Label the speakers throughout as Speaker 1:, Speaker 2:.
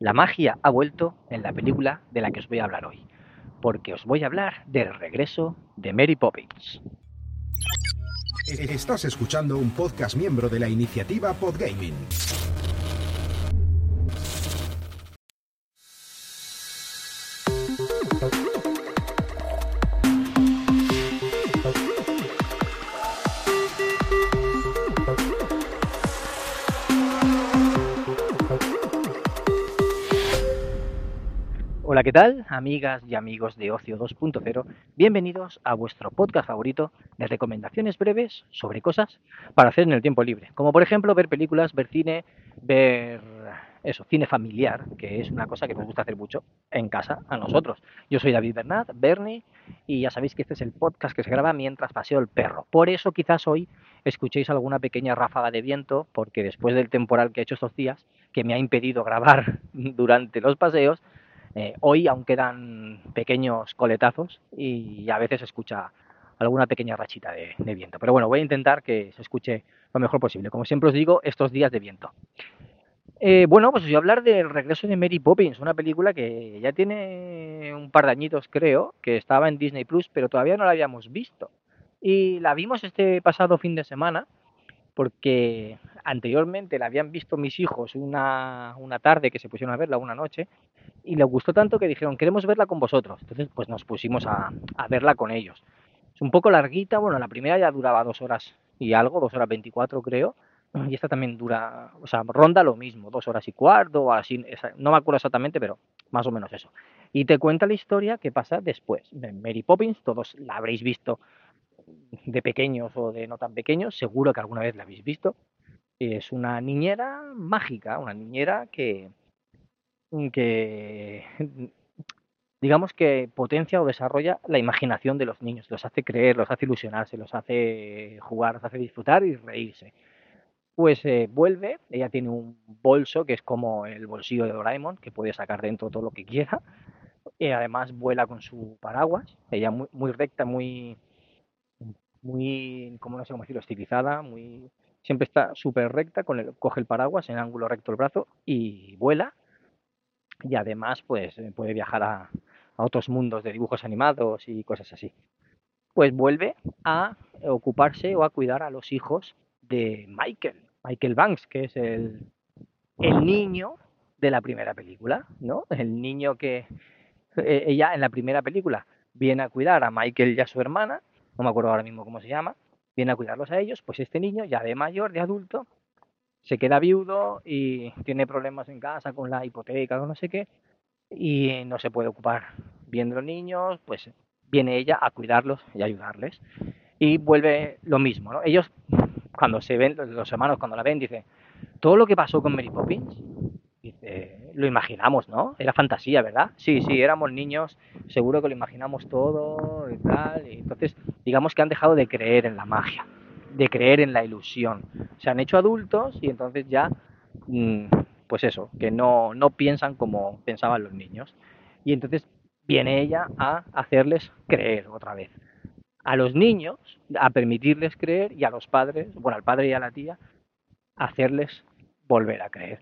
Speaker 1: La magia ha vuelto en la película de la que os voy a hablar hoy, porque os voy a hablar del regreso de Mary Poppins.
Speaker 2: Estás escuchando un podcast miembro de la iniciativa Podgaming.
Speaker 1: Hola, ¿qué tal? Amigas y amigos de Ocio 2.0, bienvenidos a vuestro podcast favorito de recomendaciones breves sobre cosas para hacer en el tiempo libre, como por ejemplo ver películas, ver cine, ver eso, cine familiar, que es una cosa que nos gusta hacer mucho en casa a nosotros. Yo soy David Bernat, Bernie, y ya sabéis que este es el podcast que se graba mientras paseo el perro. Por eso quizás hoy escuchéis alguna pequeña ráfaga de viento, porque después del temporal que he hecho estos días, que me ha impedido grabar durante los paseos, eh, hoy aún quedan pequeños coletazos y a veces se escucha alguna pequeña rachita de, viento. Pero bueno, voy a intentar que se escuche lo mejor posible. Como siempre os digo, estos días de viento. Eh, bueno, pues os voy a hablar del regreso de Mary Poppins, una película que ya tiene un par de añitos, creo, que estaba en Disney Plus, pero todavía no la habíamos visto. Y la vimos este pasado fin de semana, porque anteriormente la habían visto mis hijos una, una tarde que se pusieron a verla, una noche, y les gustó tanto que dijeron, queremos verla con vosotros. Entonces, pues nos pusimos a, verla con ellos. Es un poco larguita, bueno, la primera ya duraba dos horas y algo, dos horas veinticuatro creo, y esta también dura, o sea, ronda lo mismo, dos horas y cuarto así, no me acuerdo exactamente, pero más o menos eso. Y te cuenta la historia que pasa después. De Mary Poppins, todos la habréis visto de pequeños o de no tan pequeños, seguro que alguna vez la habéis visto. Es una niñera mágica, una niñera que, que digamos que potencia o desarrolla la imaginación de los niños, los hace creer, los hace ilusionarse, los hace jugar, los hace disfrutar y reírse. Pues eh, vuelve, ella tiene un bolso que es como el bolsillo de Doraemon, que puede sacar dentro todo lo que quiera, y además vuela con su paraguas, ella muy, muy recta, muy, muy, como no sé cómo decirlo, estilizada, muy, siempre está súper recta, con el, coge el paraguas en ángulo recto el brazo y vuela y además pues eh, puede viajar a, otros mundos de dibujos animados y cosas así. Pues vuelve a ocuparse o a cuidar a los hijos de Michael, Michael Banks, que es el, el niño de la primera película, ¿no? El niño que eh, ella en la primera película viene a cuidar a Michael y a su hermana, no me acuerdo ahora mismo cómo se llama, viene a cuidarlos a ellos, pues este niño ya de mayor, de adulto, se queda viudo y tiene problemas en casa con la hipoteca o no sé qué, y no se puede ocupar viendo los niños, pues viene ella a cuidarlos y ayudarles. Y vuelve lo mismo, ¿no? Ellos, cuando se ven, los hermanos cuando la ven, dicen, todo lo que pasó con Mary Poppins, lo imaginamos, ¿no? Era fantasía, ¿verdad? Sí, sí, éramos niños, seguro que lo imaginamos todo y tal. Y entonces, digamos que han dejado de creer en la magia de creer en la ilusión. Se han hecho adultos y entonces ya, mm, pues eso, que no, no piensan como pensaban los niños. Y entonces viene ella a hacerles creer otra vez. A los niños, a permitirles creer y a los padres, bueno, al padre y a la tía, hacerles volver a creer.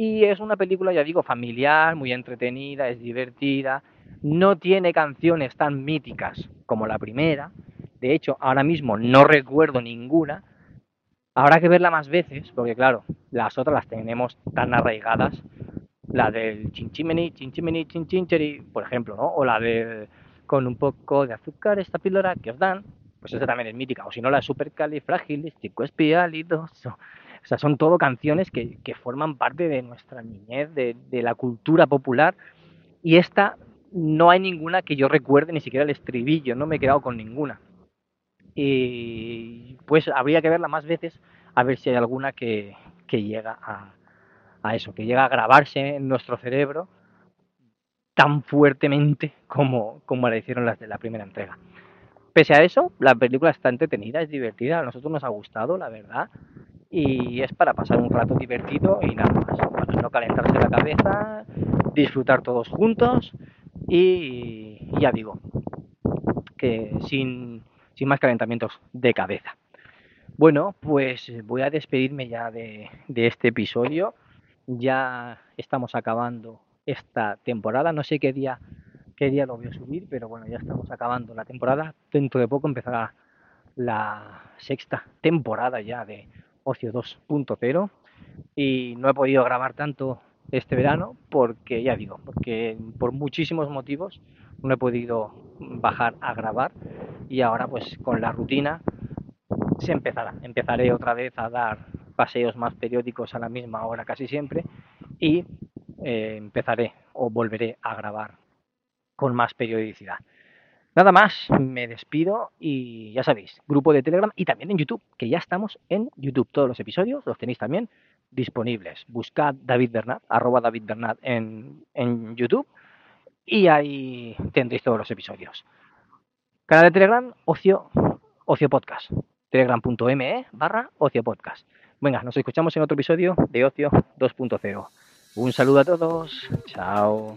Speaker 1: Y es una película, ya digo, familiar, muy entretenida, es divertida, no tiene canciones tan míticas como la primera, de hecho, ahora mismo no recuerdo ninguna. Habrá que verla más veces, porque claro, las otras las tenemos tan arraigadas. La del chinchimeni, chinchimeni, chinchincheri, por ejemplo, ¿no? O la de con un poco de azúcar, esta píldora que os dan, pues esa también es mítica. O si no, la de supercalifragilisticexpialidoso. O sea, son todo canciones que, forman parte de nuestra niñez, de, la cultura popular. Y esta no hay ninguna que yo recuerde, ni siquiera el estribillo, no me he quedado con ninguna y pues habría que verla más veces a ver si hay alguna que, llega a, a eso, que llega a grabarse en nuestro cerebro tan fuertemente como, como la hicieron las de la primera entrega. Pese a eso, la película está entretenida, es divertida, a nosotros nos ha gustado, la verdad, y es para pasar un rato divertido y nada más. Para no calentarse la cabeza, disfrutar todos juntos y ya digo, que sin, sin más calentamientos de cabeza. Bueno, pues voy a despedirme ya de, de este episodio. Ya estamos acabando esta temporada. No sé qué día, qué día lo voy a subir, pero bueno, ya estamos acabando la temporada. Dentro de poco empezará la sexta temporada ya de Ocio 2.0 y no he podido grabar tanto este verano porque ya digo, porque por muchísimos motivos no he podido bajar a grabar y ahora pues con la rutina se empezará. Empezaré otra vez a dar paseos más periódicos a la misma hora casi siempre y eh, empezaré o volveré a grabar con más periodicidad. Nada más, me despido y ya sabéis, grupo de Telegram y también en YouTube, que ya estamos en YouTube. Todos los episodios los tenéis también disponibles. Buscad David Bernat, arroba David Bernat en, en YouTube y ahí tendréis todos los episodios. Canal de Telegram, Ocio, Ocio Podcast. Telegram.me barra Ocio Podcast. Venga, nos escuchamos en otro episodio de Ocio 2.0. Un saludo a todos. Chao.